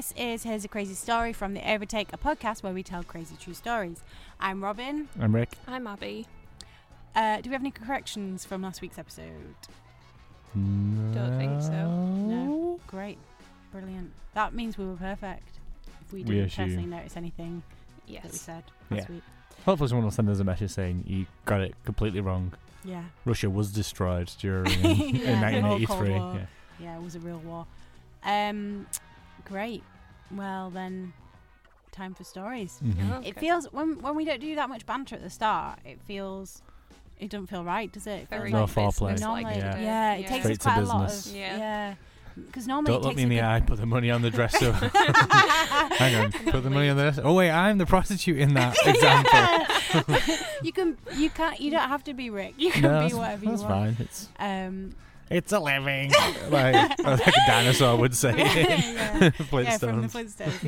This is Here's a Crazy Story from The Overtake, a podcast where we tell crazy true stories. I'm Robin. I'm Rick. I'm Abby. Uh, do we have any corrections from last week's episode? Don't think so. No. Great. Brilliant. That means we were perfect. If we We didn't assume. personally notice anything yes. that we said last Yeah. week. Hopefully, someone will send us a message saying you got it completely wrong. Yeah. Russia was destroyed during Yeah, in the whole Cold 1983. War. Yeah. Yeah, it was a real war. Um, great. Well, then, time for stories. Mhm. Okay. It feels when when we don't do that much banter at the start, it feels it doesn't feel right, does it? it Very No like foreplay. normally, business-like Yeah. today. yeah, it takes Straight us to quite a lot of Yeah. yeah. Because normally Don't look me in the eye. Put the money on the dresser. Hang on. Put the money on the dresser. Oh wait, I'm the prostitute in that example. you can you can't you don't have to be Rick. You can no, be whatever you want. That's fine. It's Um, it's a living. like, like a dinosaur would say. yeah, Flintstones. yeah, from the Flintstones.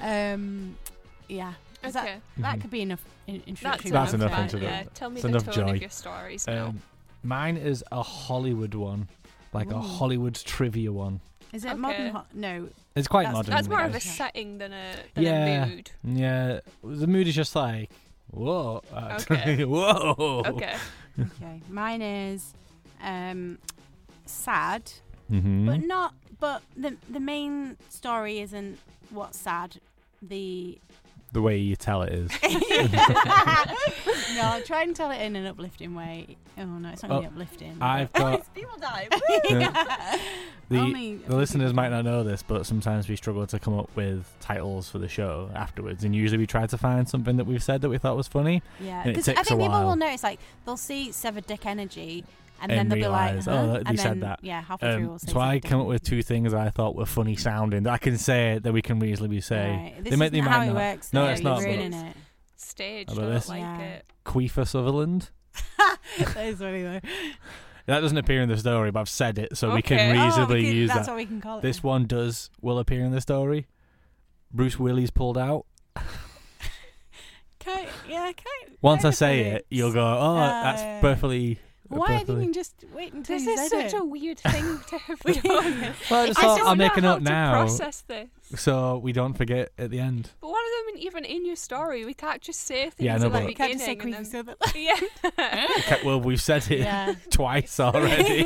Yeah. um, yeah. Is Okay. that that Mhm. could be enough in, That's. That's enough. enough introduction. Yeah, tell me It's the enough tone joy. of your stories now. Um, mine is a Hollywood one, like a Hollywood trivia one. Is it Okay. modern? Ho- no. It's quite That's- modern. That's more of a setting than a, than Yeah. a mood. Yeah, the mood is just like, whoa, uh, Okay. whoa. Okay. Okay. Mine is um, sad, Mm-hmm. but not. But the the main story isn't what's sad. The the way you tell it is. no, I'll try and tell it in an uplifting way. Oh no, it's not Oh, really uplifting. I've got people die. the Only the listeners might not know this, but sometimes we struggle to come up with titles for the show afterwards, and usually we try to find something that we've said that we thought was funny, Yeah, because I think people will notice like they'll see severed dick energy, and, then And they'll be like, huh? oh, they and said then, that. Yeah, halfway through Um, we'll say so I severed come up with two things I thought were funny sounding that I can say that we can reasonably say. Right. This They might- isn't they how might it not. works. No, though. it's You're not, but- ruining it. Stage. How about don't like Yeah. it. Queefer Sutherland. that is funny though. That doesn't appear in the story, but I've said it, so we Okay. can Oh, reasonably we can- use that's that. what we can call it. This one does will appear in the story. Bruce Willis pulled out. Kind, yeah, kind. Once I kind say funny. it, you'll go, "Oh, Uh, that's perfectly." Why perfectly. didn't you just wait until This you is said such it? a weird thing to have We done. Well, I I just just thought don't I'll make know a how note to now, process this. so we don't forget at the end. But one of them even in your story. We can't just say things Yeah, I know, at the but- You can't just say beginning creepy and then- Sutherland. Yeah. Okay, well, we've said it Yeah. twice already.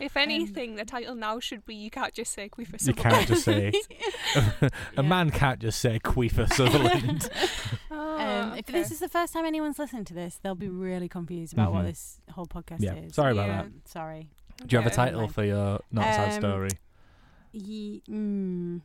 If anything, the title now should be "You can't just say Queefer You can't just say a Yeah. man can't just say Queefer Sutherland. Um, If this is the first time anyone's listening to this, they'll be really confused about what Mhm. this whole podcast Yeah, is. sorry about Yeah. that. Sorry. Do you have a title for your not sad Um, story? Ye- mm.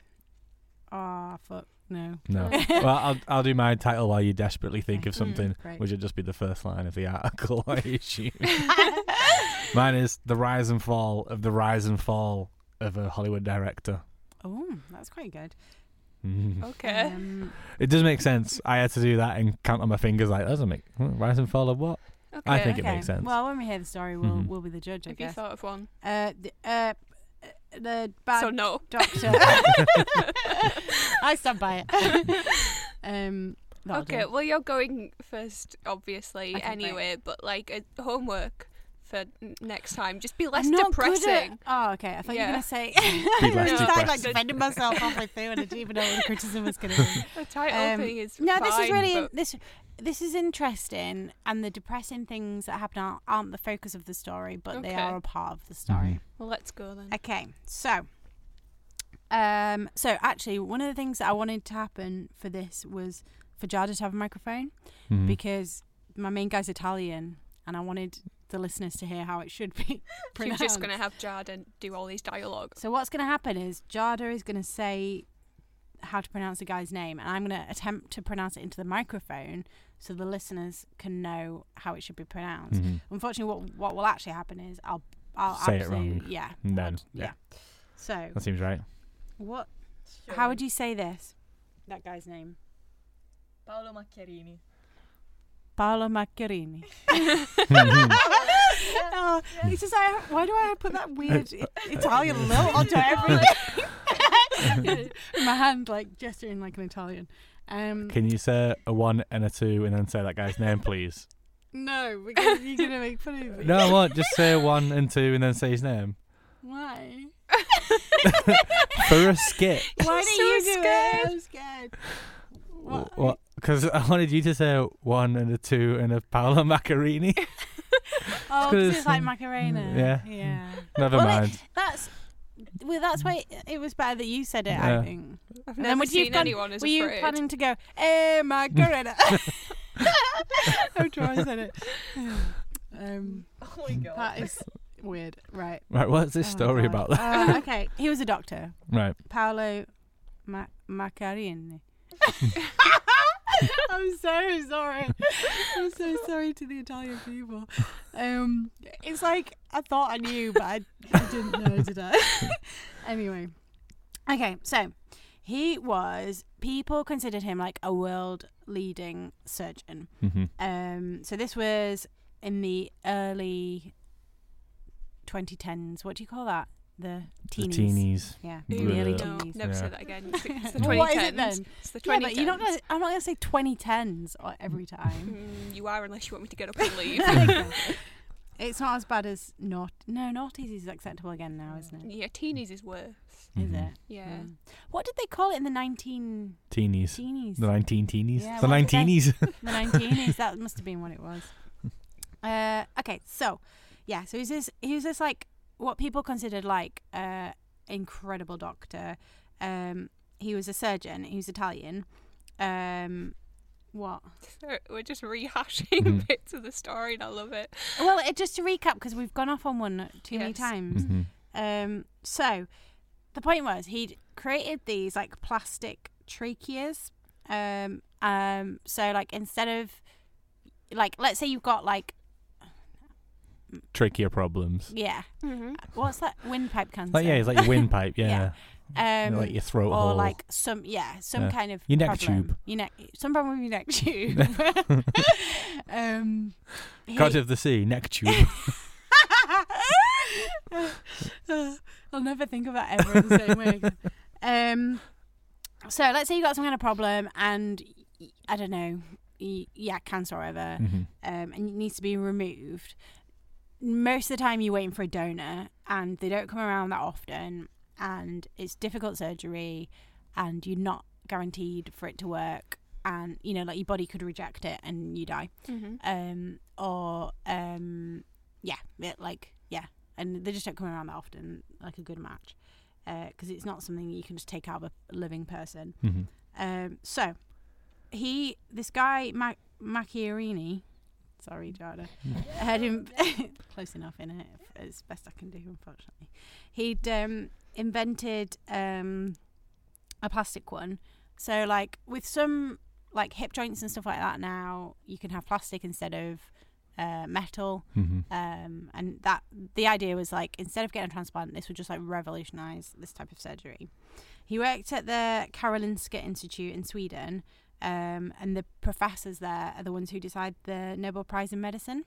Oh, fuck. No. No. well, I'll I'll do my title while you desperately think of something, Mm, great. which would just be the first line of the article. I assume. Mine is the rise and fall of the rise and fall of a Hollywood director. oh, that's quite good. Mm. Okay. Um, It does make sense. I had to do that and count on my fingers. Like, that doesn't make rise and fall of what? okay. I think it okay. makes sense. Well, when we hear the story, we'll Mhm. we'll be the judge, I Have you thought of one? Uh, the, uh, the bad so no. doctor. I stand by it. um, Okay, do. well you're going first, obviously, anyway. But like a homework for n- next time. Just be less I'm not good at- depressing. oh, okay. I thought you were going to say. Be less I started, like depressing. defending myself halfway through, and I didn't even know what the criticism was going to be. The title Um, thing is no, this is fine, really but- this. This is interesting, and the depressing things that happen aren't, aren't the focus of the story, but they Okay. are a part of the story. Well, let's go then. Okay, so, um, so actually, one of the things that I wanted to happen for this was for Jada to have a microphone Mhm. because my main guy's Italian, and I wanted the listeners to hear how it should be You're pronounced. just gonna have Jarden do all these dialogues. So what's going to happen is Jada is going to say how to pronounce the guy's name, and I'm going to attempt to pronounce it into the microphone so the listeners can know how it should be pronounced. Mhm. Unfortunately, what what will actually happen is I'll I'll Say it wrong. Yeah. And then, d- yeah. So That seems right. what? How would you say this? That guy's name. Paolo Macchiarini. Paolo Macchiarini. oh, it's just I, why do I put that weird uh, uh, Italian uh, lilt onto everything? My hand like gesturing like an Italian. Um, Can you say a one and a two and then say that guy's name, please? no, because you're gonna make fun of me. no, I won't. Just say one and two and then say his name. Why? For a skit. Why She's do you so do scared. it? I'm scared. What? What? Because I wanted you to say one and a two and a Paolo Macchiarini. oh, because it's like Macarena. yeah. Yeah. Never Well, it- mind. That's well. That's why it, it was better that you said it. Yeah. I think. I've And never then would you seen plan- anyone as Were you afraid. planning to go, "Hey, Macarena"? I'm trying to say it. Um, Oh my god. that is weird, right? Right, what's this Oh, story about? Then? Uh, okay, he was a doctor, right. Paolo Ma- Macarini. I'm so sorry. I'm so sorry to the Italian people. Um, it's like I thought I knew, but I, I didn't know, did I? anyway, okay, so he was. People considered him like a world leading surgeon. hmm Um, so this was in the early 2010s. What do you call that? The The teenies. teenies. Yeah, Ooh, the early Bleh. no, teenies. never Yeah. say that again. It's the, it's the Well, what is it then? It's the 2010s. Yeah, but you're not gonna. I'm not gonna say 2010s or every time. Mm, you are unless you want me to get up and leave. it's not as bad as not. No, naughties is acceptable again now, isn't it? yeah, teenies is worse. Is Mhm. it? Yeah. Mm. What did they call it in the 19 Teenies. teenies? The 19 teenies. Yeah, the what did they- 19s. the 19s. That must have been what it was. Uh, okay, so yeah, so he's this he's this like what people considered like uh incredible doctor. Um, he was a surgeon. He was Italian. Um, what? So we're just rehashing Mhm. bits of the story, and I love it. Well, it, just to recap, because we've gone off on one too many Yes. times. Mhm. Um, so the point was he'd created these like plastic tracheas. Um, um, so like instead of like let's say you've got like Trachea problems. yeah, Mm-hmm. what's that windpipe cancer? Like, yeah, it's like your windpipe. Yeah. Yeah. um, like your throat or hole. like some yeah some Yeah. kind of Your neck problem. tube. Your neck some problem with your neck tube. um, he- God of the Sea, neck tube. I'll never think of that ever in the same way. again. Um, so let's say you got some kind of problem, and I don't know, yeah, cancer or whatever, Mhm. um, and it needs to be removed. Most of the time, you're waiting for a donor, and they don't come around that often, and it's difficult surgery, and you're not guaranteed for it to work, and you know, like your body could reject it, and you die Mm-hmm. um, or um, yeah, it, like yeah, and they just don't come around that often, like a good match, because it's not something you can just take out of a living person. Mhm. Um, so he, this guy Mac- Macchiarini, sorry, Jada, I had him close enough in it as best I can do. Unfortunately, he'd um, invented um, a plastic one. So like with some like hip joints and stuff like that now, you can have plastic instead of uh, metal. Mhm. Um, and that the idea was like instead of getting a transplant, this would just like revolutionize this type of surgery. He worked at the Karolinska Institute in Sweden, um, and the professors there are the ones who decide the Nobel Prize in medicine.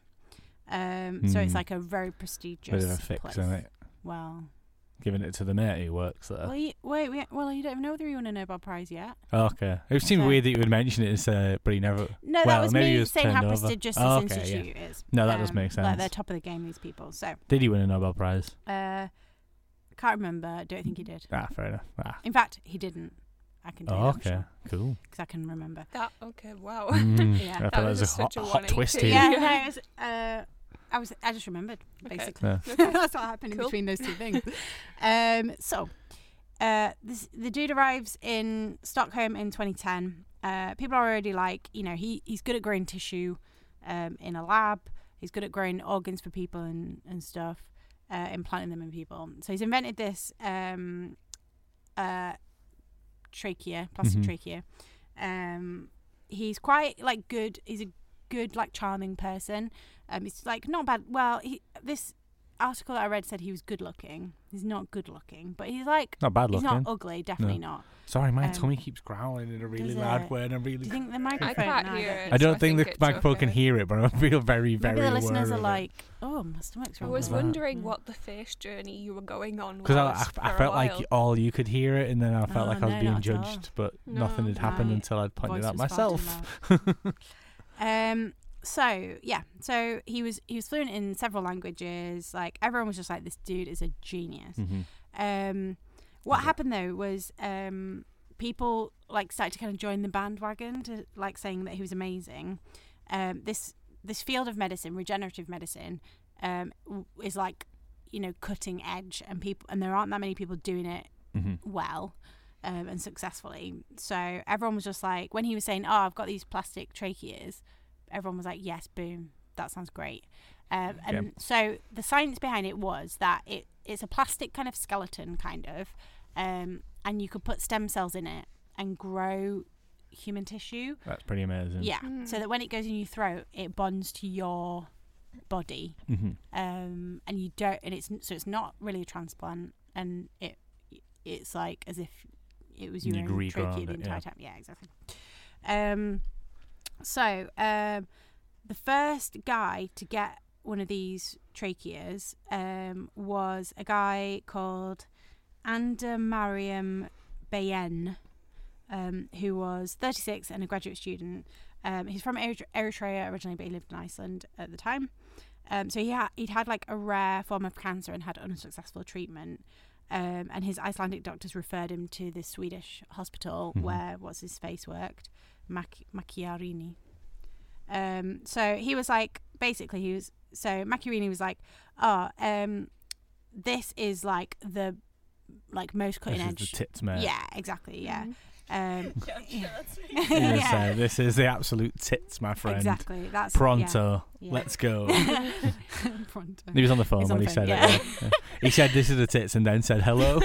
Um, So it's Hmm. like a very prestigious Bit of a fix, place. isn't it? Well, giving it to the mate who works there. Well, you, wait, wait, well, you don't even know whether he won a Nobel Prize yet. okay. It seemed So- weird that you would mention it, as, uh, but he never. No, Well, that was maybe me was saying how over. prestigious Oh, this okay, yeah. institute is. No, that does make sense. Like sense. they're top of the game, these people. So, Did he win a Nobel Prize? uh, can't remember. Don't think he did. Ah, fair enough. Ah. In fact, he didn't. I can tell Oh, you okay. Cool. because I can remember. That okay? Wow. Mm, Yeah. I That thought that was was a hot, such a hot twist here. Yeah, no, it was, uh, I was. I just remembered Okay. basically. Yeah. That's what happened in between those two things. um, so, uh, this, the dude arrives in Stockholm in 2010. Uh, people are already like, you know, he he's good at growing tissue um, in a lab. He's good at growing organs for people and and stuff, uh, implanting them in people. So he's invented this um, uh, trachea, plastic Mhm. trachea. Um, he's quite like good. He's a good like charming person. Um, he's like not bad. Well, he, this article that I read said he was good looking. He's not good looking, but he's like Not bad looking. he's not ugly. Definitely not. Sorry, my um, tummy keeps growling in a really loud way, and I'm Do really. you think the microphone? I can't no, hear don't- it. I don't so think think the it's microphone can hear it, but I feel very, very Maybe the listeners aware are like, "Oh, my stomach's I was wondering Mm. what the face journey you were going on Because was. I, I, I felt like while. all you could hear it, and then I felt Oh, like I was no, being not at all. judged, but nothing had happened until I'd pointed voice out was far too myself. Um. So yeah. So he was he was fluent in several languages. Like everyone was just like, this dude is a genius. Mhm. Um, what Yeah. happened though was um, people like started to kind of join the bandwagon to like saying that he was amazing. Um, this this field of medicine, regenerative medicine, um, is like you know cutting edge, and people and there aren't that many people doing it Mhm. well. Um, and successfully. So everyone was just like, when he was saying, "Oh, I've got these plastic tracheas," everyone was like, "Yes, boom, that sounds great." Um, and so the science behind it was that it it's a plastic kind of skeleton, kind of, um, and you could put stem cells in it and grow human tissue. That's pretty amazing. Yeah, Mm. so that when it goes in your throat, it bonds to your body, hmm um, and you don't, and it's so it's not really a transplant, and it it's like as if it was your You'd own regrown trachea the entire yeah. time. Yeah, exactly. Um, so um, the first guy to get one of these tracheas um, was a guy called Andemariam Bayen, um, who was 36 and a graduate student. Um, he's from Eritrea originally, but he lived in Iceland at the time. Um, so he had he'd had like a rare form of cancer and had unsuccessful treatment. Um, and his Icelandic doctors referred him to the Swedish hospital Mhm. where what's his face worked, Mac- Macchiarini. Um, so he was like, basically, he was so Macchiarini was like, oh, um, this is like the like most cutting This is edge. the tits, mate. yeah, exactly. Yeah. Mhm. Um, Yeah, yeah, that's me. Yeah. uh, this is the absolute tits, my friend. Exactly. That's Pronto. Yeah. Let's go. Pronto. He was on the phone He's when on he the said phone, it. yeah. he said, "This is the tits," and then said, "Hello."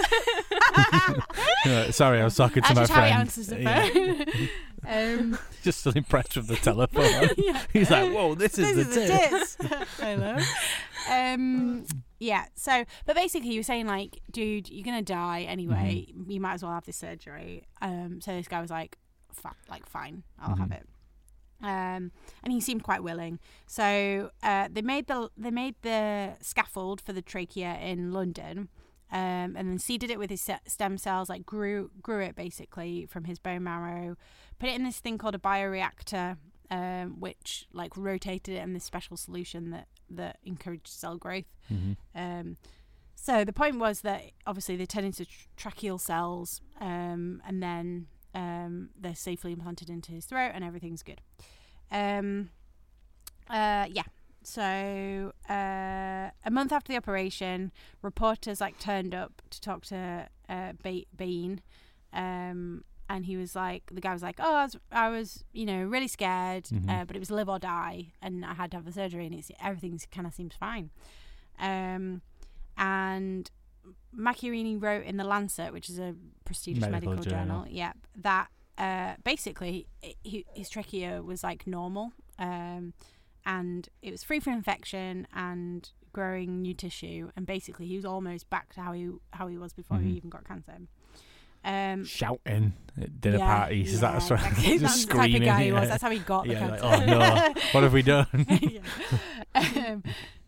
Sorry, I was talking to That's my just how he friend. Answers the Yeah. phone. um, Just still impressed with the telephone. yeah. He's like, "Whoa, this is this is tits." the tits. Hello. Um, yeah. So, but basically, he was saying like, dude, you're gonna die anyway. Mm-hmm. You might as well have this surgery. Um, so this guy was like, Fi- like, fine, I'll have Mhm. it. Um, and he seemed quite willing. So uh, they made the they made the scaffold for the trachea in London. Um, and then seeded it with his stem cells, like grew grew it basically from his bone marrow, put it in this thing called a bioreactor, um, which like rotated it in this special solution that that encouraged cell growth. Mhm. Um, so the point was that obviously they turn into tr- tracheal cells, um, and then um, they're safely implanted into his throat, and everything's good. Um, uh, yeah. So uh, a month after the operation, reporters like turned up to talk to uh, ba- Bain, um, and he was like, the guy was like, "Oh, I was, I was you know, really scared, Mhm. uh, but it was live or die, and I had to have the surgery, and it's everything kind of seems fine." Um, and Macchiarini wrote in the Lancet, which is a prestigious Medical medical, journal. journal, yep, that uh, basically his trachea was like normal, um, and it was free from infection and growing new tissue, and basically he was almost back to how he how he was before Mhm. he even got cancer. Um, Shouting at dinner yeah, parties. Is that yeah, sort of exactly. just That's the type of screaming? guy he was. That's how he got the Yeah, like, cancer. oh no, what have we done? um,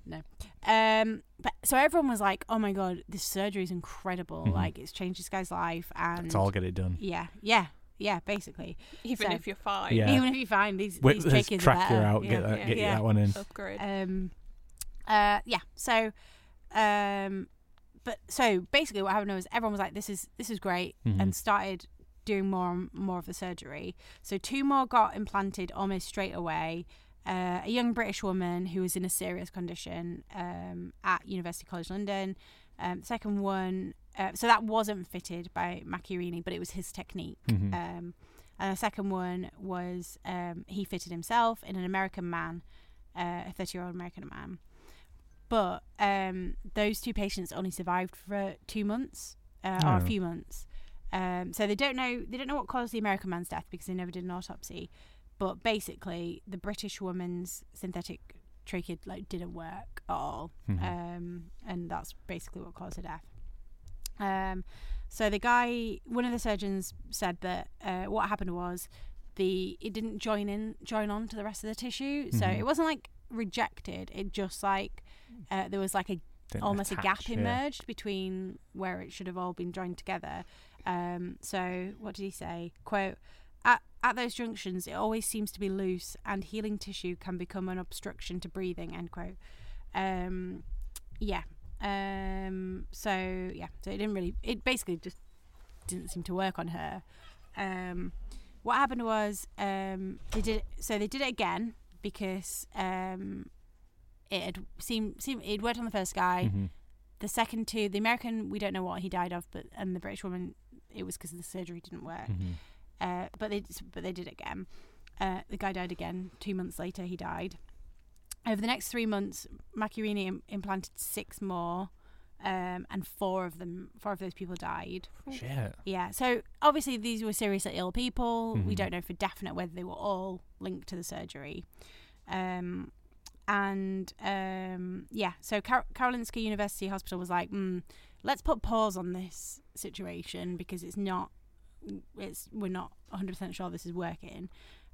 no. Um, but so everyone was like, "Oh my god, this surgery is incredible! Mhm. Like it's changed this guy's life." And Let's all get it done. yeah, yeah, yeah. Basically, Even So- if you're fine. Yeah. even if you find these Wait, these let's are track you out. yeah. Get that. yeah, Get you yeah. that one in. Upgrade. Um, uh, yeah. So, um, but so basically, what happened was everyone was like, "This is this is great," Mhm. and started doing more and more of the surgery. So two more got implanted almost straight away. Uh, a young British woman who was in a serious condition um, at University College London. Um, second one, uh, so that wasn't fitted by Macchiarini, but it was his technique. Mhm. Um, and the second one was um, he fitted himself in an American man, uh, a 30 year old American man. But um, those two patients only survived for two months uh, or a Oh. few months. Um, so they don't know they don't know what caused the American man's death because they never did an autopsy. But basically, the British woman's synthetic trachea like didn't work at all, Mhm. um, and that's basically what caused her death. Um, so the guy, one of the surgeons, said that uh, what happened was the it didn't join in join on to the rest of the tissue, so Mhm. it wasn't like rejected. It just like uh, there was like a Didn't almost a gap attach, yeah. emerged between where it should have all been joined together. Um, so what did he say? Quote. At, at those junctions, it always seems to be loose, and healing tissue can become an obstruction to breathing. End quote. Um, yeah. Um, so yeah. So it didn't really. It basically just didn't seem to work on her. Um, what happened was um, they did. So they did it again because um, it had seemed seemed it worked on the first guy. Mhm. The second two, the American, we don't know what he died of, but and the British woman, it was because the surgery didn't work. Mhm. Uh, but they but they did it again. Uh, the guy died again. Two months later, he died. Over the next three months, Macchiarini Im- implanted six more, um, and four of them, four of those people died. Shit. Yeah. So obviously these were seriously ill people. We Mhm. don't know for definite whether they were all linked to the surgery. Um, and um, yeah, so Kar- Karolinska University Hospital was like, mm, let's put pause on this situation because it's not, it's we're not 100 percent sure this is working.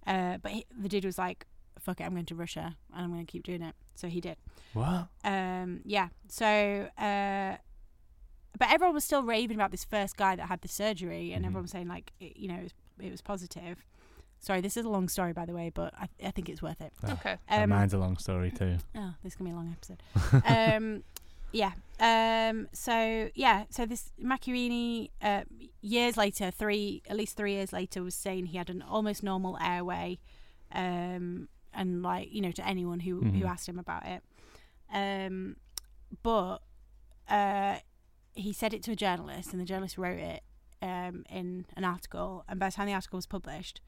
Uh, but he, the dude was like, fuck it, I'm going to Russia and I'm going to keep doing it. So he did. What? Um, yeah. So, uh, but everyone was still raving about this first guy that had the surgery, and Mhm. everyone was saying like, it, you know, it was, it was positive. Sorry, this is a long story, by the way, but I, I think it's worth it. Oh, Okay. Um, mine's a long story too. Oh, this is gonna be a long episode. um, yeah. Um, so yeah. So this Macchiarini, uh, years later, three at least three years later, was saying he had an almost normal airway, um, and like you know to anyone who who Mhm. asked him about it, um, but uh, he said it to a journalist, and the journalist wrote it um in an article, and by the time the article was published.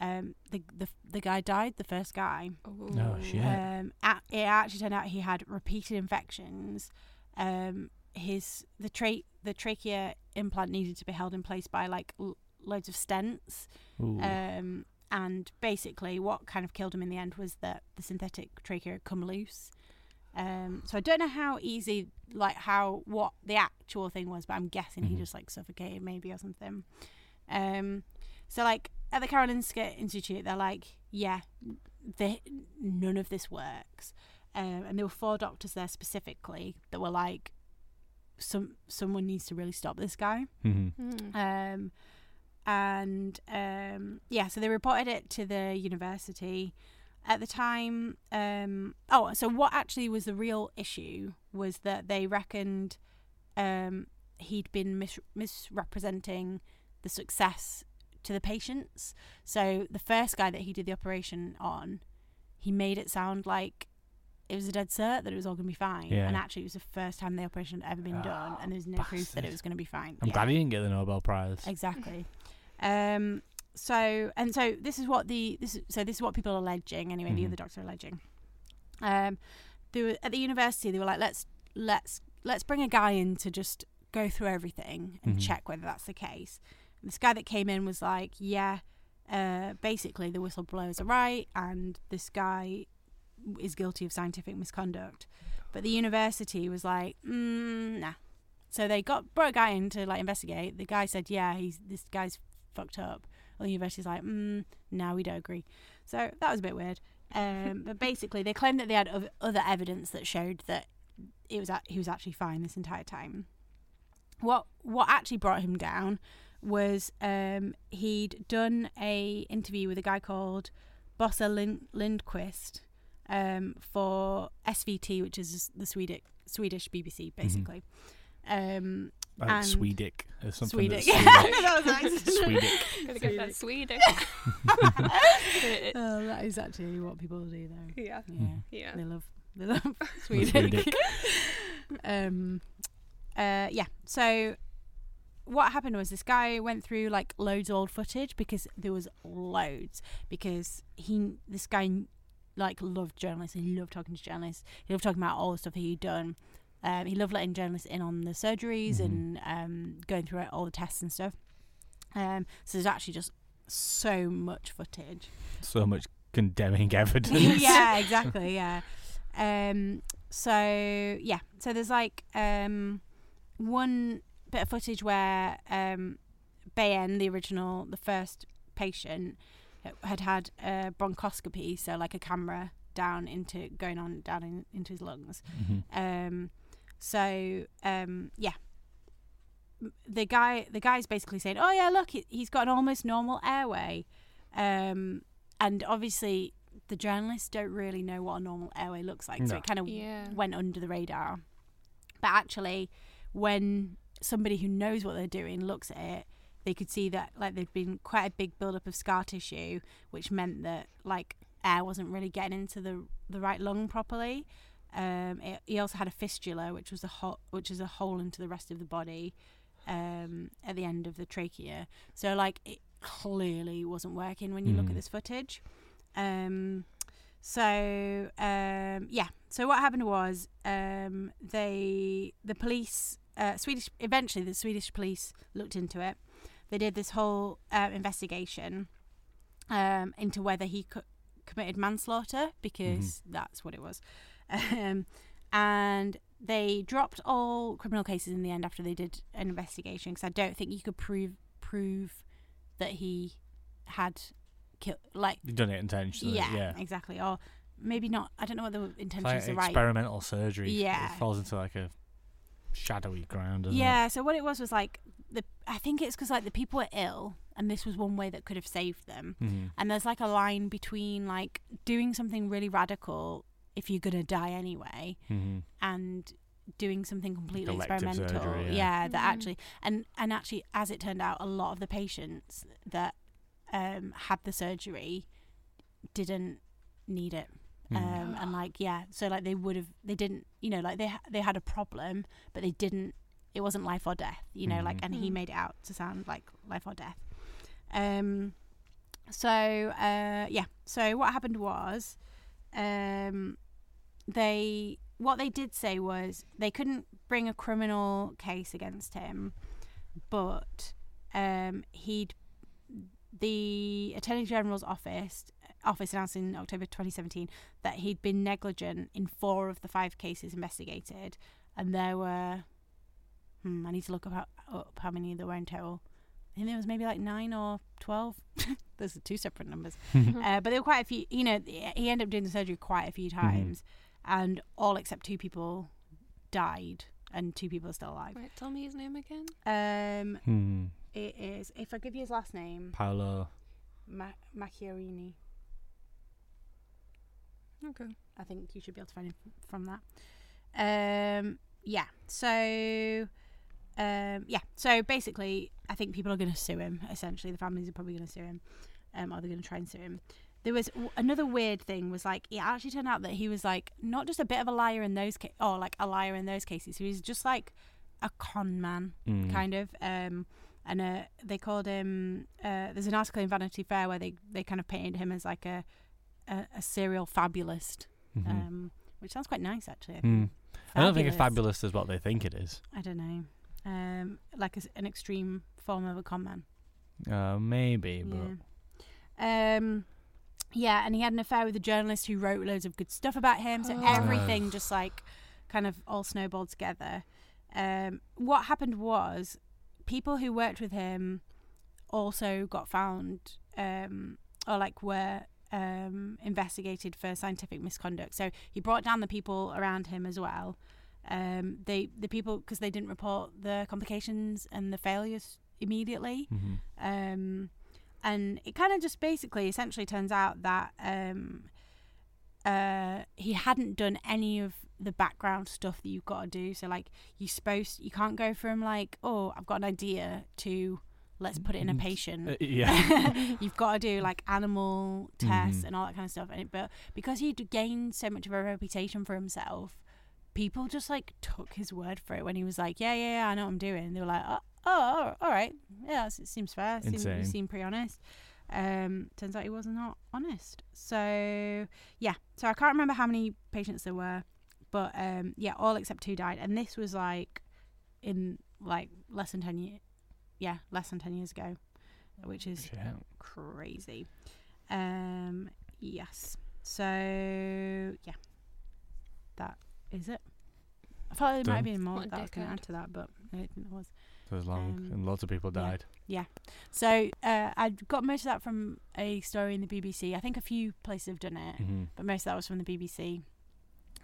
Um, the, the the guy died. The first guy. Oh, shit. Um, a it actually turned out he had repeated infections. Um, his the tra- the trachea implant needed to be held in place by like l- loads of stents. Ooh. Um, and basically, what kind of killed him in the end was that the synthetic trachea had come loose. Um, so I don't know how easy, like how what the actual thing was, but I'm guessing he Mhm. just like suffocated maybe or something. Um, so like at the Karolinska Institute, they're like, yeah, they, none of this works. Um, and there were four doctors there specifically that were like, some someone needs to really stop this guy. Mhm. Mm. Um, and um, yeah, so they reported it to the university. At the time, um, oh, so what actually was the real issue was that they reckoned um, he'd been mis- misrepresenting the success to the patients. So the first guy that he did the operation on, he made it sound like it was a dead cert that it was all going to be fine, Yeah. and actually it was the first time the operation had ever been done, and there's no proof that it was going to be fine. I'm Yeah. glad he didn't get the Nobel Prize. Exactly. Um. So and so this is what the this is, so this is what people are alleging anyway. The Mhm. other doctors are alleging. Um, they were at the university. They were like, let's let's let's bring a guy in to just go through everything and Mhm. check whether that's the case. And this guy that came in was like, yeah, uh, basically the whistleblowers are right, and this guy is guilty of scientific misconduct. But the university was like, mm, nah. So they got brought a guy in to like investigate. The guy said, yeah, he's this guy's fucked up. The university's like, mm, no, we don't agree. So that was a bit weird. Um, but basically, they claimed that they had other evidence that showed that it was he was actually fine this entire time. What what actually brought him down was um, he'd done a interview with a guy called Bosse Lind- Lindquist um, for SVT, which is the Swedish Swedish BBC, basically. Um, Like and- Swedic or something. Swedish. that's that was nice. Swedic. Gotta get that Swedish. oh, that is actually what people do, though. yeah. Yeah, Yeah. they love they love Swedish. Swedish. um, uh, yeah. So what happened was this guy went through like loads of old footage because there was loads because he this guy like loved journalists. He loved talking to journalists. He loved talking about all the stuff he'd done. Um, he loved letting journalists in on the surgeries Mhm. and um, going through all the tests and stuff. Um, so there's actually just so much footage. So much condemning evidence. yeah, exactly. Yeah. Um. So yeah. So there's like um one bit of footage where um Bayen, the original, the first patient, had had a bronchoscopy, so like a camera down into going on down in, into his lungs. Mhm. Um, so um, yeah, the guy the guy's basically saying, "Oh yeah, look, he- he's got an almost normal airway," um, and obviously the journalists don't really know what a normal airway looks like, so it kind of Yeah. went under the radar. But actually, when somebody who knows what they're doing looks at it, they could see that like there'd been quite a big buildup of scar tissue, which meant that like air wasn't really getting into the the right lung properly. Um, it, he also had a fistula, which was a hole, which is a hole into the rest of the body um, at the end of the trachea. So like it clearly wasn't working when you look Mm. at this footage. Um, so um, yeah. So what happened was um, they the police uh, Swedish eventually the Swedish police looked into it. They did this whole uh, investigation um, into whether he co- committed manslaughter because that's what it was. Um, and they dropped all criminal cases in the end after they did an investigation because I don't think you could prove prove that he had killed like You've done it intentionally. yeah, Yeah. exactly or maybe not I don't know what the intentions like are right experimental surgery. Yeah. It falls into like a shadowy ground, yeah so what it was was like the I think it's because like the people were ill and this was one way that could have saved them it? Mhm. and there's like a line between like doing something really radical if you're gonna die anyway Mhm. and doing something completely Elective experimental surgery, yeah. that Mhm. actually and and actually as it turned out a lot of the patients that um had the surgery didn't need it Mm. um and like yeah so like they would have they didn't you know like they they had a problem but they didn't it wasn't life or death you know like Mhm. and he Mm. made it out to sound like life or death um so uh yeah so what happened was um they what they did say was they couldn't bring a criminal case against him but um he'd the attorney general's office office announced in October 2017 that he'd been negligent in four of the five cases investigated and there were hmm, I need to look up how, up how many there were in total. I think there was maybe like nine or 12 those are two separate numbers. Uh, but there were quite a few you know he ended up doing the surgery quite a few times and all except two people died and two people are still alive. Right, tell me his name again. um Hmm. it is if i give you his last name. Paolo. Ma- Macchiarini. Okay. i think you should be able to find him from that. Um yeah so um yeah so basically i think people are going to sue him essentially the families are probably going to sue him um or they're going to try and sue him there was w- another weird thing was like it actually turned out that he was like not just a bit of a liar in those ca- or like a liar in those cases he was just like a con man Mm. kind of um and uh, they called him uh, there's an article in vanity fair where they they kind of painted him as like a a, a serial fabulist Mhm. um which sounds quite nice actually I Hmm. I don't think a fabulist is what they think it is. i don't know um like a an extreme form of a con man Uh, maybe, but yeah. Um, yeah, and he had an affair with a journalist who wrote loads of good stuff about him. So Oh. everything just like kind of all snowballed together. Um, what happened was people who worked with him also got found um, or like were um, investigated for scientific misconduct. So he brought down the people around him as well. Um, they the people because they didn't report the complications and the failures immediately. Mhm. Um, and it kind of just basically essentially turns out that um, uh, he hadn't done any of the background stuff that you've got to do. So like you're supposed you can't go from like oh I've got an idea to let's put it in a patient. Uh, yeah. you've got to do like animal tests Mhm. and all that kind of stuff. And it, but because he'd gained so much of a reputation for himself, people just like took his word for it when he was like, "Yeah, yeah, yeah I know what I'm doing." They were like, "Oh, oh all right, yeah, it seems fair. Seem, you seem pretty honest." Um, turns out he was not honest. So yeah, so I can't remember how many patients there were, but um, yeah, all except two died, and this was like in like less than ten years. Yeah, less than ten years ago, which is Shit. crazy. Um, yes. So yeah, that is it. I thought there might have been more What that I was going to add to that, but I don't think there was. It was long, Um, and lots of people died. yeah. died. So uh, I got most of that from a story in the BBC. I think a few places have done it, hmm but most of that was from the BBC.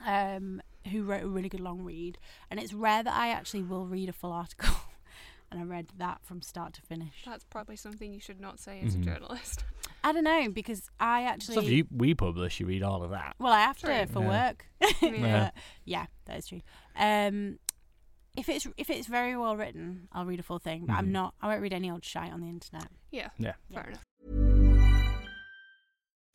Um, who wrote a really good long read, and it's rare that I actually will read a full article, and I read that from start to finish. That's probably something you should not say as Mhm. a journalist. I don't know because I actually So if you, we publish, you read all of that. Well, I have to for Yeah. work. Yeah. yeah, that is true. Um, if it's if it's very well written, I'll read a full thing. But Mhm. I'm not. I won't read any old shite on the internet. Yeah. Yeah. Fair enough.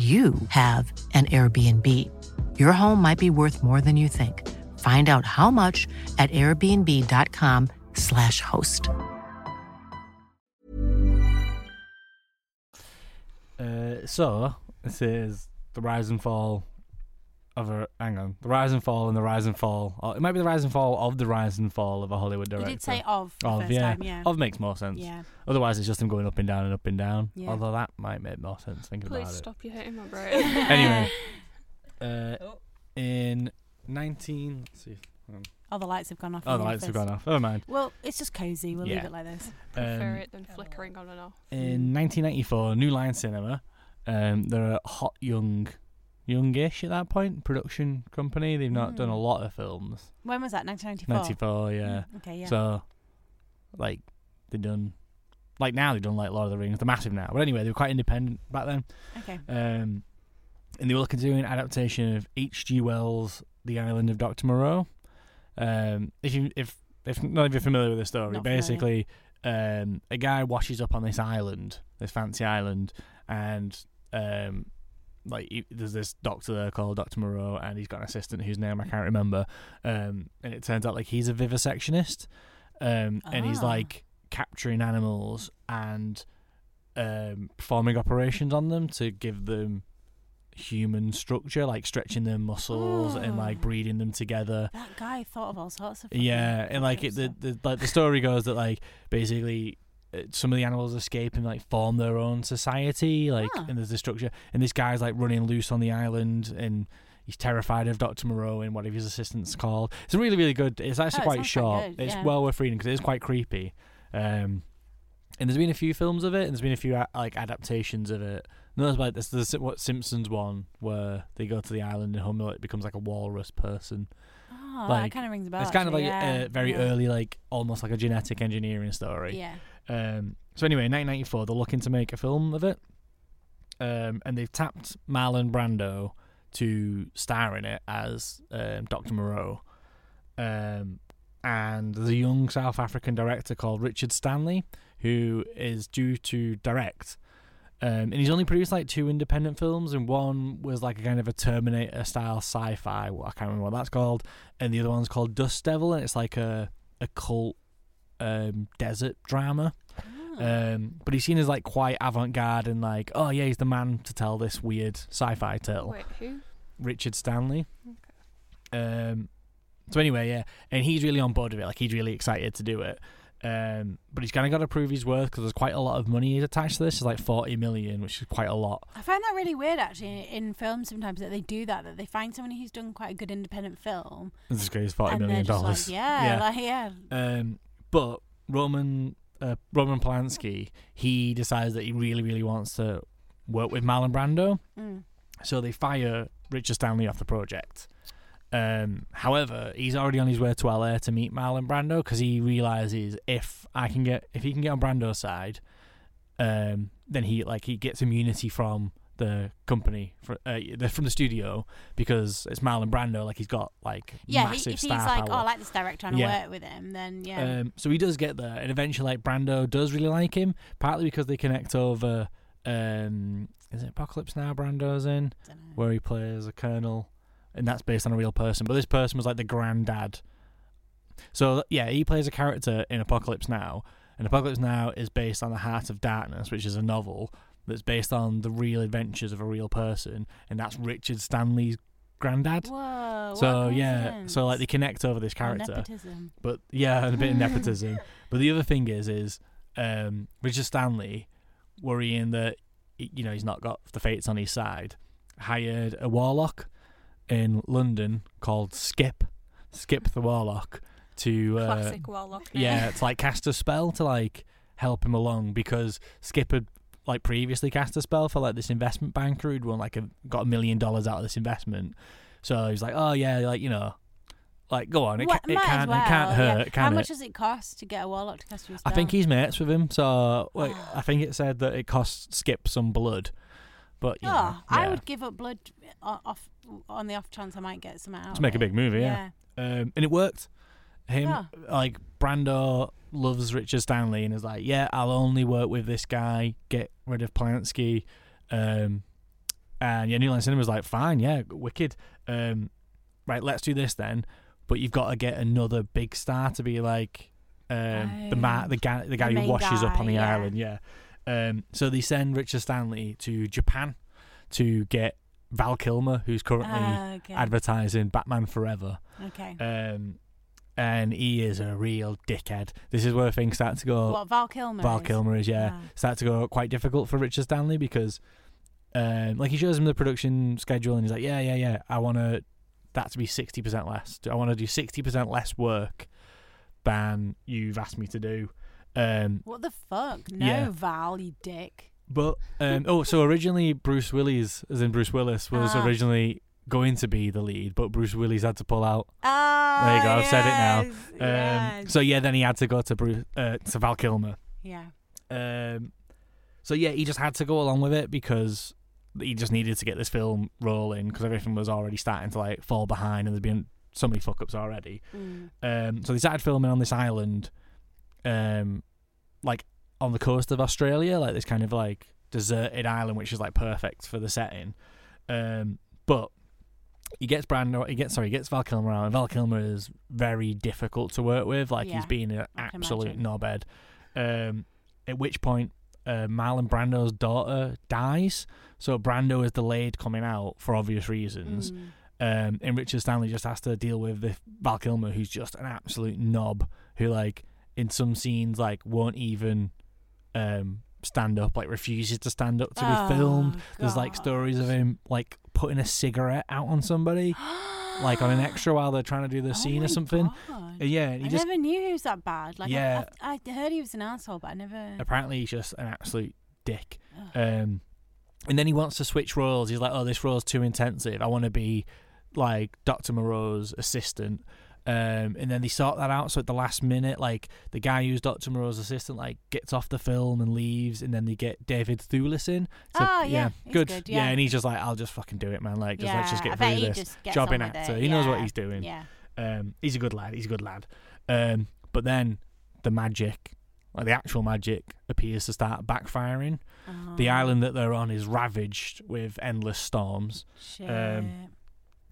you have an Airbnb. Your home might be worth more than you think. Find out how much at airbnb.com/slash host. Uh, so this is the rise and fall of a. Hang on, the rise and fall and the rise and fall. Or it might be the rise and fall of the rise and fall of a Hollywood director. You director. did say of the Of first yeah, time, yeah. of makes more sense. yeah. Otherwise, it's just him going up and down and up and down. Yeah. Although that might make more sense thinking Please about stop you hitting my brain. Anyway, uh, Oh. in 19. Let's see. hang on. All the lights have gone off. Oh, the the lights have gone off. Never mind. Well, it's just cozy. We'll Yeah. leave it like this. Prefer Um, it than flickering on and off. in 1994, New Line Cinema. Um, they're a hot young, youngish at that point production company. They've not done a Mm. lot of films. When was that? 1994. 94, yeah. Mm, Okay, yeah. So, like, they've done, like now they've done like Lord of the Rings. They're massive now, but anyway, they were quite independent back then. okay. Um, and they were looking to do an adaptation of H.G. Wells' The Island of Doctor Moreau. Um, if you if if none of you are familiar with the story, Not familiar. basically, um, a guy washes up on this island, this fancy island, and um, like he, there's this doctor there called Doctor Moreau, and he's got an assistant whose name I can't remember. Um, and it turns out like he's a vivisectionist, um, and he's Ah. like capturing animals and um, performing operations on them to give them human structure, like stretching their muscles and like Oh. breeding them together. That guy thought of all sorts of. Yeah, and like it, the, the like the story goes that like basically some of the animals escape and like form their own society, like Ah. and there's the structure, and this guy's like running loose on the island, and he's terrified of Doctor Moreau and whatever his assistant's called. It's really really good. It's actually Oh, quite short. quite It's yeah. well worth reading because it is quite creepy. Um, and there's been a few films of it, and there's been a few like adaptations of it. No, there's like this the what Simpsons one where they go to the island and Homer becomes like a walrus person. Oh, like that kind of rings a bell. it's kind of like actually, yeah. a very yeah. early, like almost like a genetic engineering story. Yeah. Um, so anyway, in 1994, they're looking to make a film of it, um, and they've tapped Marlon Brando to star in it as um, Doctor Moreau. Um, and there's a young South African director called Richard Stanley who is due to direct. Um, and he's only produced like two independent films, and one was like a kind of a Terminator style sci-fi. Well, I can't remember what that's called, and the other one's called Dust Devil, and it's like a a cult um, desert drama. Um, but he's seen as like quite avant-garde and like, oh yeah, he's the man to tell this weird sci-fi tale. Wait, who? Richard Stanley. Okay. Um, so anyway, yeah, and he's really on board with it. Like he's really excited to do it. Um, but he's kind of got to prove his worth because there's quite a lot of money attached to this. It's like 40 million, which is quite a lot. I find that really weird actually in films sometimes that they do that that they find someone who's done quite a good independent film This guy's 40 and million they're dollars. like yeah, like yeah Um, but Roman uh, Roman Polanski, he decides that he really, really wants to work with Marlon Brando. Mm. So they fire Richard Stanley off the project. Um, however, he's already on his way to LA to meet Marlon Brando because he realizes if I can get if he can get on Brando's side, um, then he like he gets immunity from the company for, uh, from the studio because it's Marlon Brando. Like he's got like yeah he, if he's like power. oh I like this director and I Yeah. work with him then yeah Um, so he does get there, and eventually, like Brando does really like him, partly because they connect over. Um, is it Apocalypse Now? Brando's in, where he plays a colonel, and that's based on a real person. But this person was like the granddad. So yeah, he plays a character in Apocalypse Now, and Apocalypse Now is based on the Heart of Darkness, which is a novel that's based on the real adventures of a real person, and that's Richard Stanley's granddad. Whoa, so yeah, so like they connect over this character. nepotism. But yeah, and a bit of nepotism. But the other thing is, is um, Richard Stanley, worrying that you know he's not got the fates on his side, hired a warlock in London called Skip, Skip the Warlock, to uh, Classic warlock name. Yeah, to like cast a spell to like help him along because Skip had like previously cast a spell for like this investment banker who'd won like a got a million dollars out of this investment. So he's like, oh yeah, like you know, like go on, it, Well, ca- it can't, well, it can't yeah. hurt, can How it? much does it cost to get a warlock to cast a I spell? think he's mates with him, so like I think it said that it costs Skip some blood, but you Oh, know, I would give up blood off on the off chance I might get some out. to make a it. big movie, yeah. Um, and it worked. Him Yeah. like Brando loves Richard Stanley and is like, yeah, I'll only work with this guy. Get rid of Polanski. Um, and yeah, New Line Cinema was like, fine, yeah, wicked. Um, right, let's do this then. But you've got to get another big star to be like um, the ma- the guy the guy The who washes up on the yeah. island. Yeah. Um, so they send Richard Stanley to Japan to get Val Kilmer, who's currently Ah, okay. advertising Batman Forever. Okay. Um, and he is a real dickhead. This is where things start to go. What Val Kilmer? Val is? Kilmer is yeah, Ah. start to go quite difficult for Richard Stanley because, um, like he shows him the production schedule and he's like, yeah, yeah, yeah, I want to that to be sixty percent less. I want to do sixty percent less work than you've asked me to do. Um, What the fuck? No, Yeah. Val, you dick. but um, oh, so originally Bruce Willis, as in Bruce Willis, was Ah. originally going to be the lead, but Bruce Willis had to pull out. Ah, There you go. I've said it now. Um, yes. So yeah, then he had to go to Bruce, uh, to Val Kilmer. Yeah. Um, so yeah, he just had to go along with it because he just needed to get this film rolling because everything was already starting to like fall behind and there's been so many fuck ups already. Mm. Um, so they started filming on this island, um, like on the coast of Australia, like this kind of like deserted island, which is like perfect for the setting. Um, but he gets Brando, he gets sorry, he gets Val Kilmer out, and Val Kilmer is very difficult to work with. Like Yeah, he's been an absolute knobhead. Um, at which point, uh, Marlon Brando's daughter dies, so Brando is delayed coming out for obvious reasons. Mm. Um, and Richard Stanley just has to deal with the Val Kilmer, who's just an absolute knob, who like in some scenes like won't even um stand up, like refuses to stand up to Oh, be filmed. There's like stories of him like putting a cigarette out on somebody, like on an extra while they're trying to do the Oh scene or something. God. Yeah, he I just never knew he was that bad. Like, Yeah. I, I, I heard he was an asshole, but I never. apparently he's just an absolute dick. Um, and then he wants to switch roles. He's like, "Oh, this role's too intensive. I want to be like Doctor Moreau's assistant." Um, and then they sort that out. So at the last minute, like the guy who's Doctor Moreau's assistant, like gets off the film and leaves, and then they get David Thewlis in. So, Oh, yeah, he's good. good, yeah. yeah. and he's just like, "I'll just fucking do it, man. Like, just let's just get through this." Jobbing actor. He knows what he's doing. yeah. Um, he's a good lad. He's a good lad. Um, but then the magic, like the actual magic, appears to start backfiring. The Oh. island that they're on is ravaged with endless storms. Shit. Um,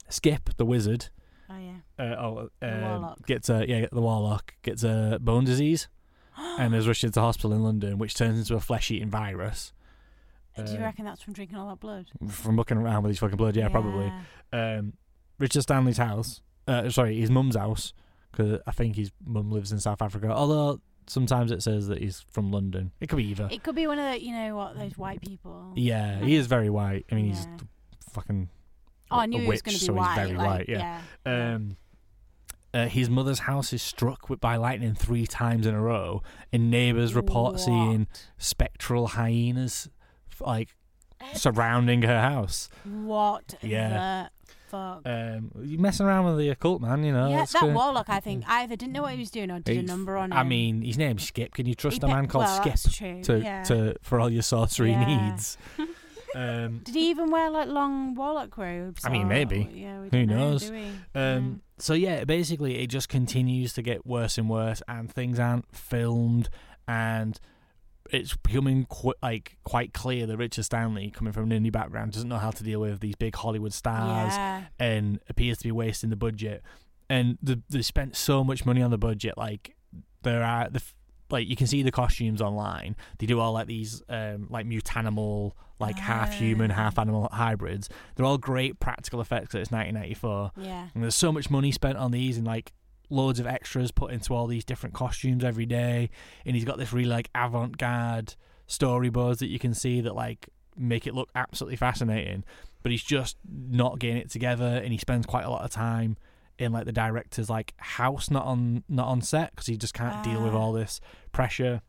Skip, the wizard, oh yeah. uh, oh, uh, warlock. gets a yeah, the warlock gets a bone disease and is rushed into hospital in London, which turns into a flesh-eating virus. Do you Um, reckon that's from drinking all that blood? from looking around with his fucking blood? Yeah, probably. Um, Richard Stanley's house, uh, sorry, his mum's house, because I think his mum lives in South Africa. Although sometimes it says that he's from London. It could be either. It could be one of the, you know what, those white people. Yeah, he is very white. I mean, he's fucking. Oh, I knew he was going to be so white. He's very like, white. Yeah. Um, uh, his mother's house is struck with, by lightning three times in a row, and neighbours report seeing spectral hyenas, like surrounding her house. What Yeah. the fuck? Um, you messing around with the occult, man. You know. yeah, that's that warlock, I think, either didn't know what he was doing or did a He- number on him. I mean, his name's Skip. Can you trust He a pe- man called well, Skip to yeah. to for all your sorcery Yeah. needs? Um, did he even wear like long warlock robes? I mean, or- maybe. Yeah, we Who don't know, knows? do we? Um, So yeah, basically, it just continues to get worse and worse, and things aren't filmed, and it's becoming qu- like quite clear that Richard Stanley, coming from an indie background, doesn't know how to deal with these big Hollywood stars, Yeah. and appears to be wasting the budget. And the, they spent so much money on the budget, like there are the. f- Like you can see the costumes online. They do all like these um like mutanimal, like half human, half animal hybrids. They're all great practical effects. It's 1994. Yeah. And there's so much money spent on these and like loads of extras put into all these different costumes every day. And he's got this really like avant garde storyboards that you can see that like make it look absolutely fascinating. But he's just not getting it together and he spends quite a lot of time in like the director's like house not on not on set because he just can't deal with Ah. all this pressure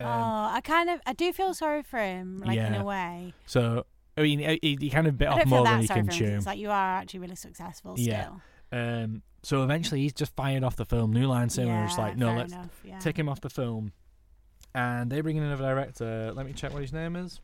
Um, oh, I kind of, I do feel sorry for him, like in a way. so i mean he, he kind of bit off more than he can for him. 'cause chew It's like you are actually really successful Yeah. Um, so eventually he's just fired off the film. New Line Cinema is Yeah, like, no, let's enough, yeah. take him off the film. And they bring in another director. Let me check what his name is.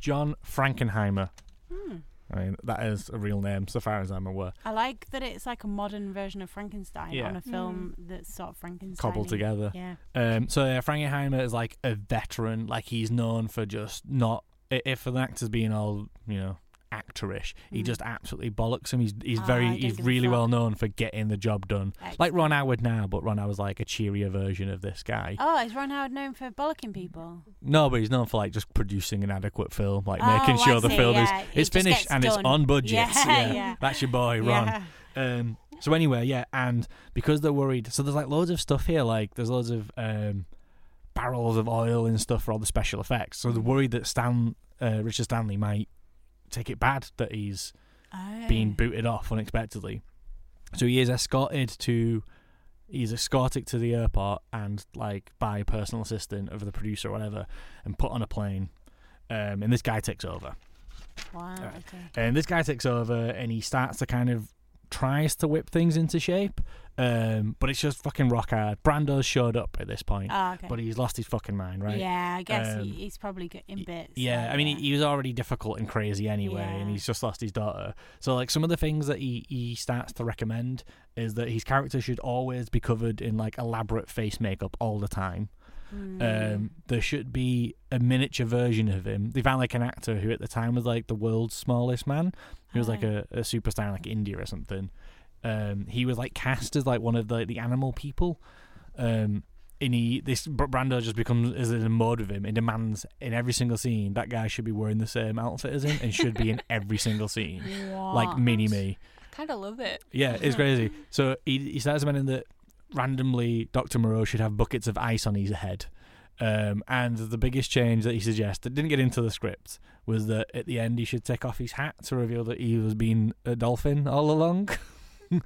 John Frankenheimer. Hmm. I mean, that is a real name, so far as I'm aware. I like that it's like a modern version of Frankenstein Yeah. on a film that's sort of Frankenstein Cobbled together. Yeah. Um, so yeah, Frankenheimer is like a veteran. Like he's known for just not if an actor's being all you know actorish, he Mm. just absolutely bollocks him. He's he's Ah, very he's really well known for getting the job done. Like Ron Howard now, but Ron Howard's like a cheerier version of this guy. Oh, is Ron Howard known for bollocking people? No, but he's known for like just producing an adequate film, like Oh, making I sure the see, film yeah. is it's just finished and it's on budget. Yeah, yeah. That's your boy, Ron. Yeah. Um, so anyway, yeah, and because they're worried, so there's like loads of stuff here, like there's loads of um, barrels of oil and stuff for all the special effects. So they're worried that Stan, uh, Richard Stanley, might take it bad that he's being Oh. booted off unexpectedly. So he is escorted to, he's escorted to the airport and like by a personal assistant of the producer or whatever, and put on a plane. Um, and this guy takes over. Wow. Right. Okay. And this guy takes over and he starts to kind of tries to whip things into shape. Um, but it's just fucking rock hard. Brando's showed up at this point, Oh, okay. but he's lost his fucking mind, right? Yeah, I guess Um, he, he's probably in bits. yeah, so, I mean, he, he was already difficult and crazy anyway, and he's just lost his daughter. So, like, some of the things that he, he starts to recommend is that his character should always be covered in, like, elaborate face makeup all the time. Mm. Um, there should be a miniature version of him. They found, like, an actor who at the time was, like, the world's smallest man. He was, like, a, a superstar in, like, India or something. Um, he was, like, cast as, like, one of the, the animal people. Um, and he this Br- Brando just becomes is in a mode with him and demands in every single scene that guy should be wearing the same outfit as him and should be in every single scene, like mini me. Kind of love it. Yeah, it's crazy. So he he starts demanding that randomly Doctor Moreau should have buckets of ice on his head. Um, and the biggest change that he suggested didn't get into the script was that at the end he should take off his hat to reveal that he was being a dolphin all along. that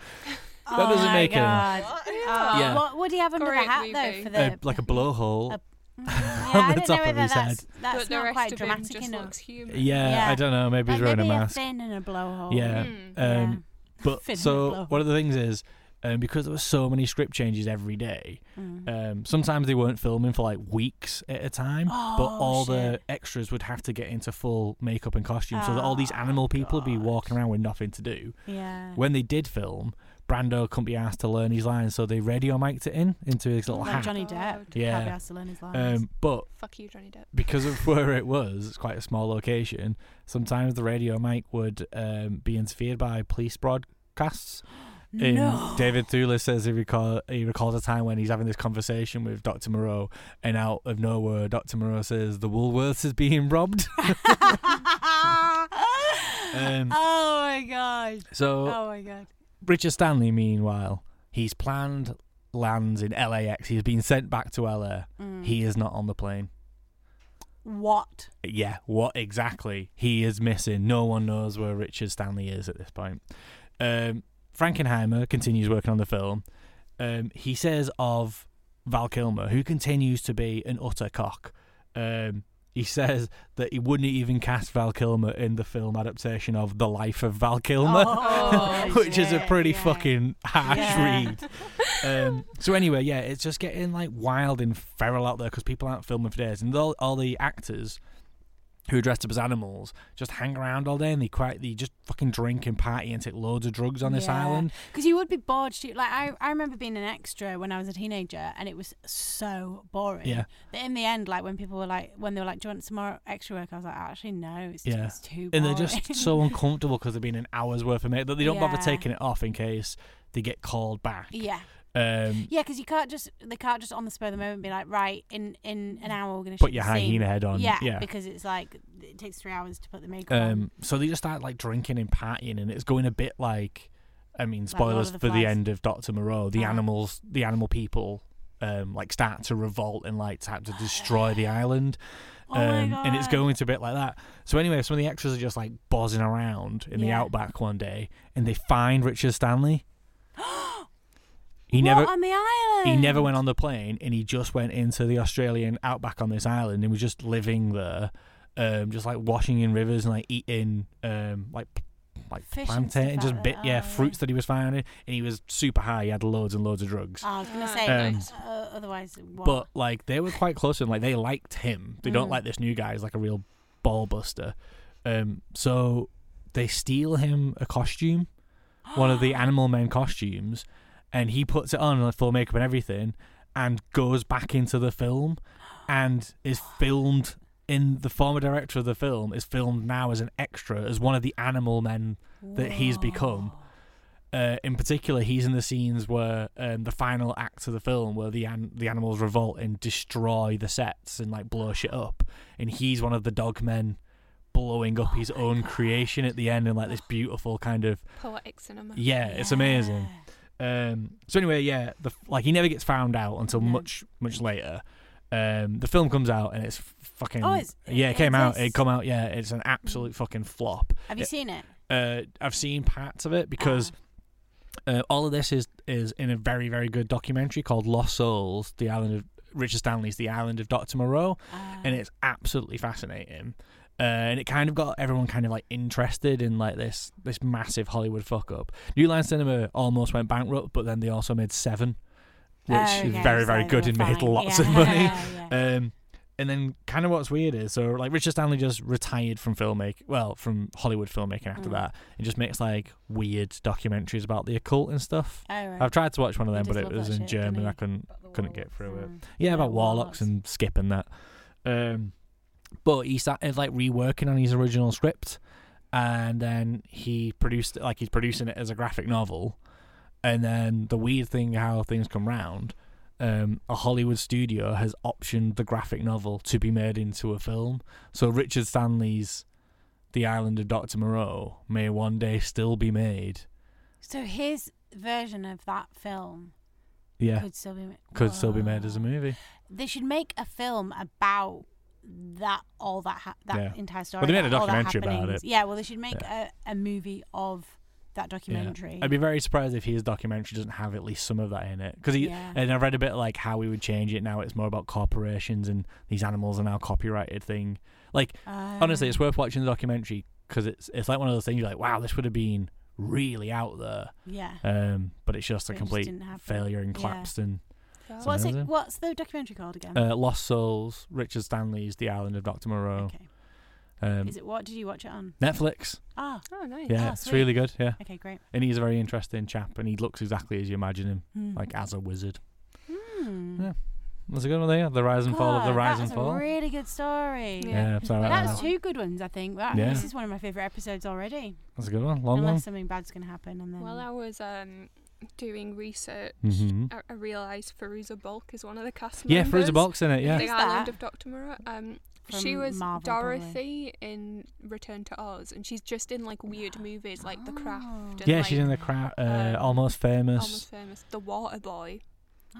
oh doesn't my make God. him Oh, Yeah. What would he have under the Great hat though for the uh, like a blowhole. a- on Yeah, I the don't top know of his head. that's but the not rest quite of dramatic him just enough. looks human. Yeah, Yeah. I don't know. Maybe he's Like wearing a maybe a mask. fin and a blowhole. Yeah. Hmm. Um, But Fin so one of the things is um, because there were so many script changes every day. Mm. Um, sometimes they weren't filming for like weeks at a time, but Oh, all the extras would have to get into full makeup and costume, so that all these Oh, animal people would be walking around with nothing to do. Yeah. When they did film, Brando couldn't be asked to learn his lines, so they radio mic'd it in into his little like hat. Johnny God. Depp. Can't Yeah. be asked to learn his lines. Um, but Fuck you, Johnny Depp. because of where it was, it's quite a small location. Sometimes the radio mic would um, be interfered by police broadcasts. In no. David Thewlis says he recall he recalls a time when he's having this conversation with Dr. Moreau, and out of nowhere, Dr. Moreau says the Woolworths is being robbed. Um, oh my god. so Oh my god. Richard Stanley, meanwhile, he's planned lands in LAX. He's been sent back to LA. Mm. He is not on the plane. What? Yeah, what exactly? He is missing. No one knows where Richard Stanley is at this point. Um, Frankenheimer continues working on the film. Um, he says of Val Kilmer, who continues to be an utter cock. Um, he says that he wouldn't even cast Val Kilmer in the film adaptation of The Life of Val Kilmer, Oh, which is a pretty yeah. fucking harsh Yeah. read. Um, so anyway, yeah, it's just getting like wild and feral out there because people aren't filming for days, and all, all the actors who are dressed up as animals just hang around all day and they quite they just fucking drink and party and take loads of drugs on this island. Because you would be bored. Stu- Like I, I remember being an extra when I was a teenager, and it was so boring. Yeah. That in the end, like when people were like, when they were like, "Do you want some more extra work?" I was like, "Actually, no. It's, Yeah, it's too." and they're just so uncomfortable because they've been an hour's worth of it that they don't bother taking it off in case they get called back. yeah. Um, Yeah, because you can't just they can't just on the spur of the moment be like, right, in in an hour we're gonna Put your the scene." hyena head on, Yeah, yeah. because it's like it takes three hours to put the makeup on. um, so they just start like drinking and partying, and it's going a bit like, I mean, spoilers of the for the end of Doctor Moreau. The Uh-huh. animals, the animal people, um, like start to revolt and like start to destroy the island. Oh Um, and it's going to a bit like that. So anyway, some of the extras are just like buzzing around in the outback one day, and they find Richard Stanley. he What, never on the island. he never went on the plane, and he just went into the Australian outback on this island, and was just living there, um, just like washing in rivers and like eating um, like like Fish and stuff just bit yeah Oh, fruits that he was finding, and he was super high. He had loads and loads of drugs. I was gonna say, nice. uh, otherwise, what? But like they were quite close and. Like they liked him. They don't Mm. like this new guy. He's like a real ball buster. Um, so they steal him a costume, one of the animal men costumes, and he puts it on like full makeup and everything, and goes back into the film, and is filmed. In the former director of the film is filmed now as an extra as one of the animal men that he's become. Uh, in particular, he's in the scenes where um, the final act of the film, where the an- the animals revolt and destroy the sets and like blow shit up, and he's one of the dog men blowing up his own creation at the end in like this beautiful kind of Poetic cinema. yeah, it's amazing. Um, so anyway, yeah, the like he never gets found out until No. much much later. Um, the film comes out and it's fucking Oh, it's- yeah, it, it came out. It come out. Yeah, it's an absolute fucking flop. Have you It- seen it? uh, I've seen parts of it because uh, all of this is is in a very very good documentary called Lost Souls, the island of Richard Stanley's The Island of Doctor Moreau, and it's absolutely fascinating. Uh, and it kind of got everyone kind of like interested in like this this massive Hollywood fuck up. New Line Cinema almost went bankrupt, but then they also made Seven, which Oh, is very so very good and made lots Yeah. of money. Yeah, Um, and then kind of what's weird is so like Richard Stanley just retired from filmmaking, well, from Hollywood filmmaking after Mm. that, and just makes like weird documentaries about the occult and stuff. Oh, right. I've tried to watch one of them, but it was in shit, German. I couldn't couldn't get through it. Mm. Yeah, Yeah, about warlocks, warlocks. and skipping that. Um, but he started like reworking on his original script, and then he produced like he's producing it as a graphic novel. And then the weird thing, how things come round, um, a Hollywood studio has optioned the graphic novel to be made into a film. So Richard Stanley's The Island of Doctor Moreau may one day still be made. So his version of that film Yeah, Could still be. ma- could still be made as a movie. They should make a film about that all that ha- that Yeah. entire story. Well, they made a that- all that documentary about it. Yeah, well, they should make a, a movie of that Yeah. documentary. I'd be very surprised if his documentary doesn't have at least some of that in it. Because Yeah. and I've read a bit like how we would change it now. It's more about corporations and these animals are now copyrighted thing. Like honestly, it's Ah. worth watching the documentary because it's it's like one of those things you're like, wow, this would have been really out there. Yeah. Um, but it's just a it complete didn't failure and Yeah. and. Yeah. What's it? amazing. What's the documentary called again? Uh, Lost Souls, Richard Stanley's The Island of Dr. Moreau. okay. Um, Is it what did you watch it on? Netflix. Ah. Oh, nice. Yeah, Ah, it's sweet. really good. Yeah. Okay, great. And he's a very interesting chap, and he looks exactly as you imagine him, Hmm. like as a wizard. Hmm. Yeah. That's a good one there. The rise and fall of the God, rise that's and fall. a really good story. Yeah, it's all right. That's that. two good ones, I think. That, Yeah. This is one of my favourite episodes already. That's a good one. Long Unless one. something bad's going to happen, and then Well, I was um, doing research, Mhm. I, I realised Fairuza Balk is one of the cast Yeah, members. Fairuza Balk's in it, yeah. The Who's Island that? of Dr. Moreau. Um, she was Marvel, probably. Dorothy in Return to Oz, and she's just in like weird movies like The Craft. And, Yeah, like, she's in the Craft, Uh, um, almost famous. Almost famous. The Water Boy.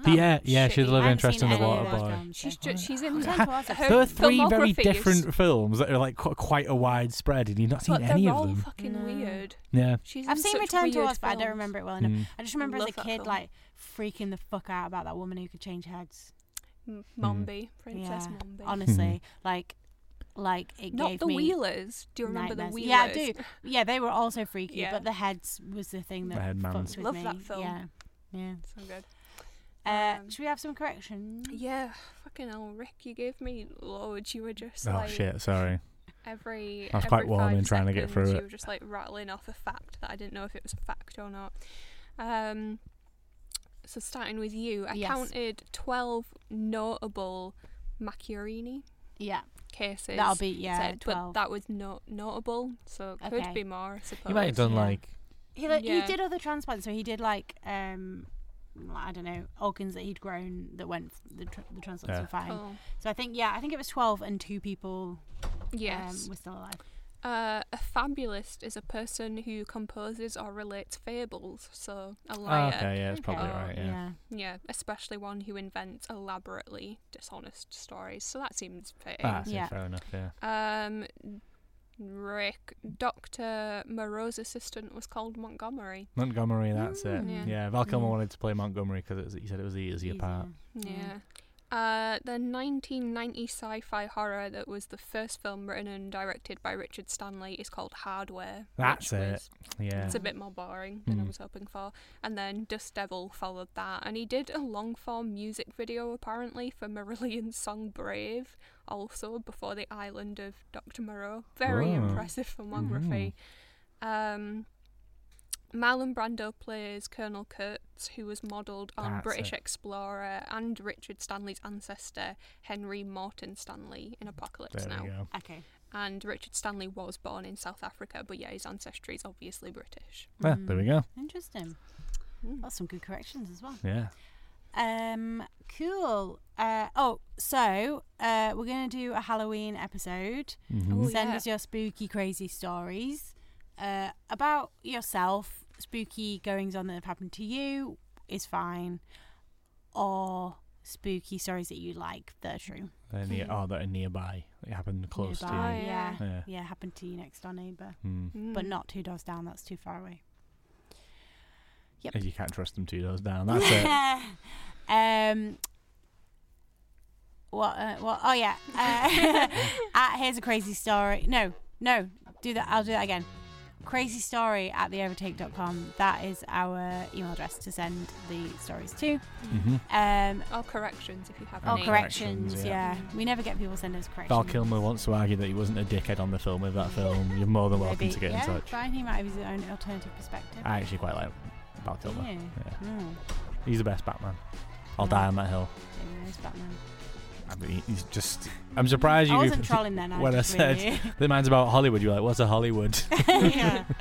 The- yeah, yeah, she's a shitty. love interest in the Water those Boy. She's so- just she's in. Return to Oz, her There are three very filmography is- different films that are like qu- quite a widespread, and you've not seen But any they're of all them. fucking No. weird. Yeah. She's I've in seen such Return to weird Oz, but I don't films. remember it well enough. Mm. I just remember Love as a that kid, film. like freaking the fuck out about that woman who could change heads. M- Mombi, Princess yeah, Mombi. honestly, hmm. like, like it Not gave the me Wheelers. Do you remember nightmares. the Wheelers? Yeah, I do. Yeah, they were also freaky, Yeah. but the heads was the thing that The head fucked mans. with Love me. that film. Yeah, yeah. So good. Uh, Um, should we have some corrections? Yeah, fucking hell, Rick, you gave me loads. You were just Oh like shit! Sorry. every. I was every quite warm five in trying to get seconds through You it. were just like rattling off a fact that I didn't know if it was a fact or not. Um, so starting with you, I Yes. counted twelve notable Macchiarini Yeah, cases. that'll be yeah said, but that was not notable, so it could be more. I suppose. You might have done yeah. like He like, Yeah. he did other transplants, so he did like um, I don't know organs that he'd grown that went the tr- the transplants Yeah. were fine. Oh, So I think yeah, I think it was twelve and two people yes. um, were still alive. Uh, a fabulist is a person who composes or relates fables. So a Oh, liar. okay, yeah, it's probably Oh, right. Yeah. Yeah, especially one who invents elaborately dishonest stories. So that seems fitting. Ah, so Yeah. fair enough. Yeah. Um, Rick, Dr. Moreau's assistant was called Montgomery. Montgomery, that's it. Mm. Yeah. Val Kilmer Mm. wanted to play Montgomery because he said it was the easier part. Easier. Yeah. Uh, the 1990 sci-fi horror that was the first film written and directed by Richard Stanley is called Hardware. That's it. was- Yeah. It's a bit more boring than I Mm. was hoping for. And then Dust Devil followed that. And he did a long form music video apparently for Marillion's song Brave, also before the island of Dr. Moreau. Very Oh. impressive filmography. Um, Marlon Brando plays Colonel Kurtz, who was modelled on That's British it. explorer and Richard Stanley's ancestor, Henry Morton Stanley, in Apocalypse There Now. go. Okay. And Richard Stanley was born in South Africa, but yeah, his ancestry is obviously British. Yeah, there we go. Interesting. Mm. That's some good corrections as well. Yeah. Um, cool. Uh, oh, so uh, we're gonna do a Halloween episode. Mhm. Oh, Send yeah. us your spooky, crazy stories uh, about yourself. Spooky goings on that have happened to you is fine, or spooky stories that you like that are true. They're near, oh, that are nearby. It happened close Nearby, to you. yeah. Yeah. yeah, happened to you next door neighbour, Mm. but Mm. not two doors down. That's too far away. Yep. You can't trust them two doors down. That's it. um. What? Uh, what? Oh yeah. Uh, uh, here's a crazy story. No, no. Do that. I'll do that again. Crazy story at theovertake.com. That is our email address to send the stories to. hmm Um. Or corrections if you have Or any. corrections. corrections, yeah. yeah. We never get people send us corrections. Val Kilmer wants to argue that he wasn't a dickhead on the film with that film. You're more than welcome Maybe. to get yeah, in touch. Fine. He might have his own alternative perspective. I actually quite like Val Kilmer. Yeah. Yeah. Mm. He's the best Batman. I'll die on that hill. Maybe there's Batman. I mean, he's just. I'm surprised you. I wasn't trolling then. I when I said really- the man's about Hollywood, you're like, what's a Hollywood? yeah.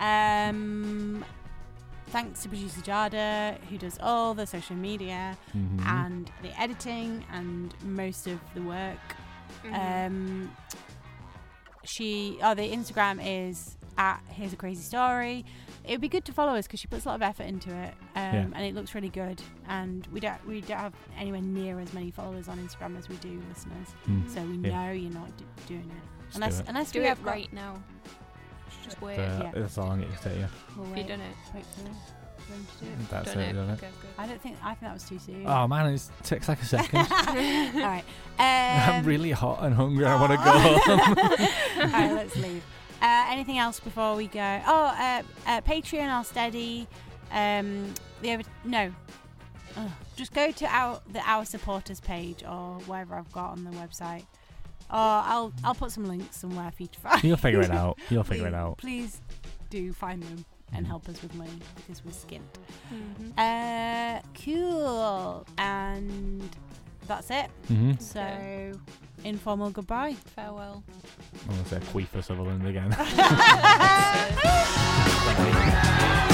Um, thanks to producer Jada, who does all the social media Mhm. and the editing and most of the work. Mhm. Um, she, oh, the Instagram is at Here's a Crazy Story. It would be good to follow us because she puts a lot of effort into it, um, Yeah. and it looks really good. And we don't we don't have anywhere near as many followers on Instagram as we do listeners, Mm. so we Yeah. know you're not d- doing it Just unless do it. unless Do we it have got- right now. Just wait. Uh, Yeah. That's how long it takes you. We'll Have you wait, done it? wait for them to do it. That's Done it, it. done it. Okay, good. I don't think I think that was too soon. Oh man, it takes like a second. All right. I'm um, really hot and hungry. I want to go home. All right, let's leave. Uh, anything else before we go? Oh, uh, uh, Patreon or Steady. Um, the over no. Ugh. just go to our the our supporters page or wherever I've got on the website. Or I'll I'll put some links somewhere for you to find. You'll figure it out. You'll figure it Please- out. Please do find them and help us with money because we're skint. Mhm. Uh, cool. And that's it. hmm So, informal goodbye. Farewell. I'm gonna say Queefer Sutherland again.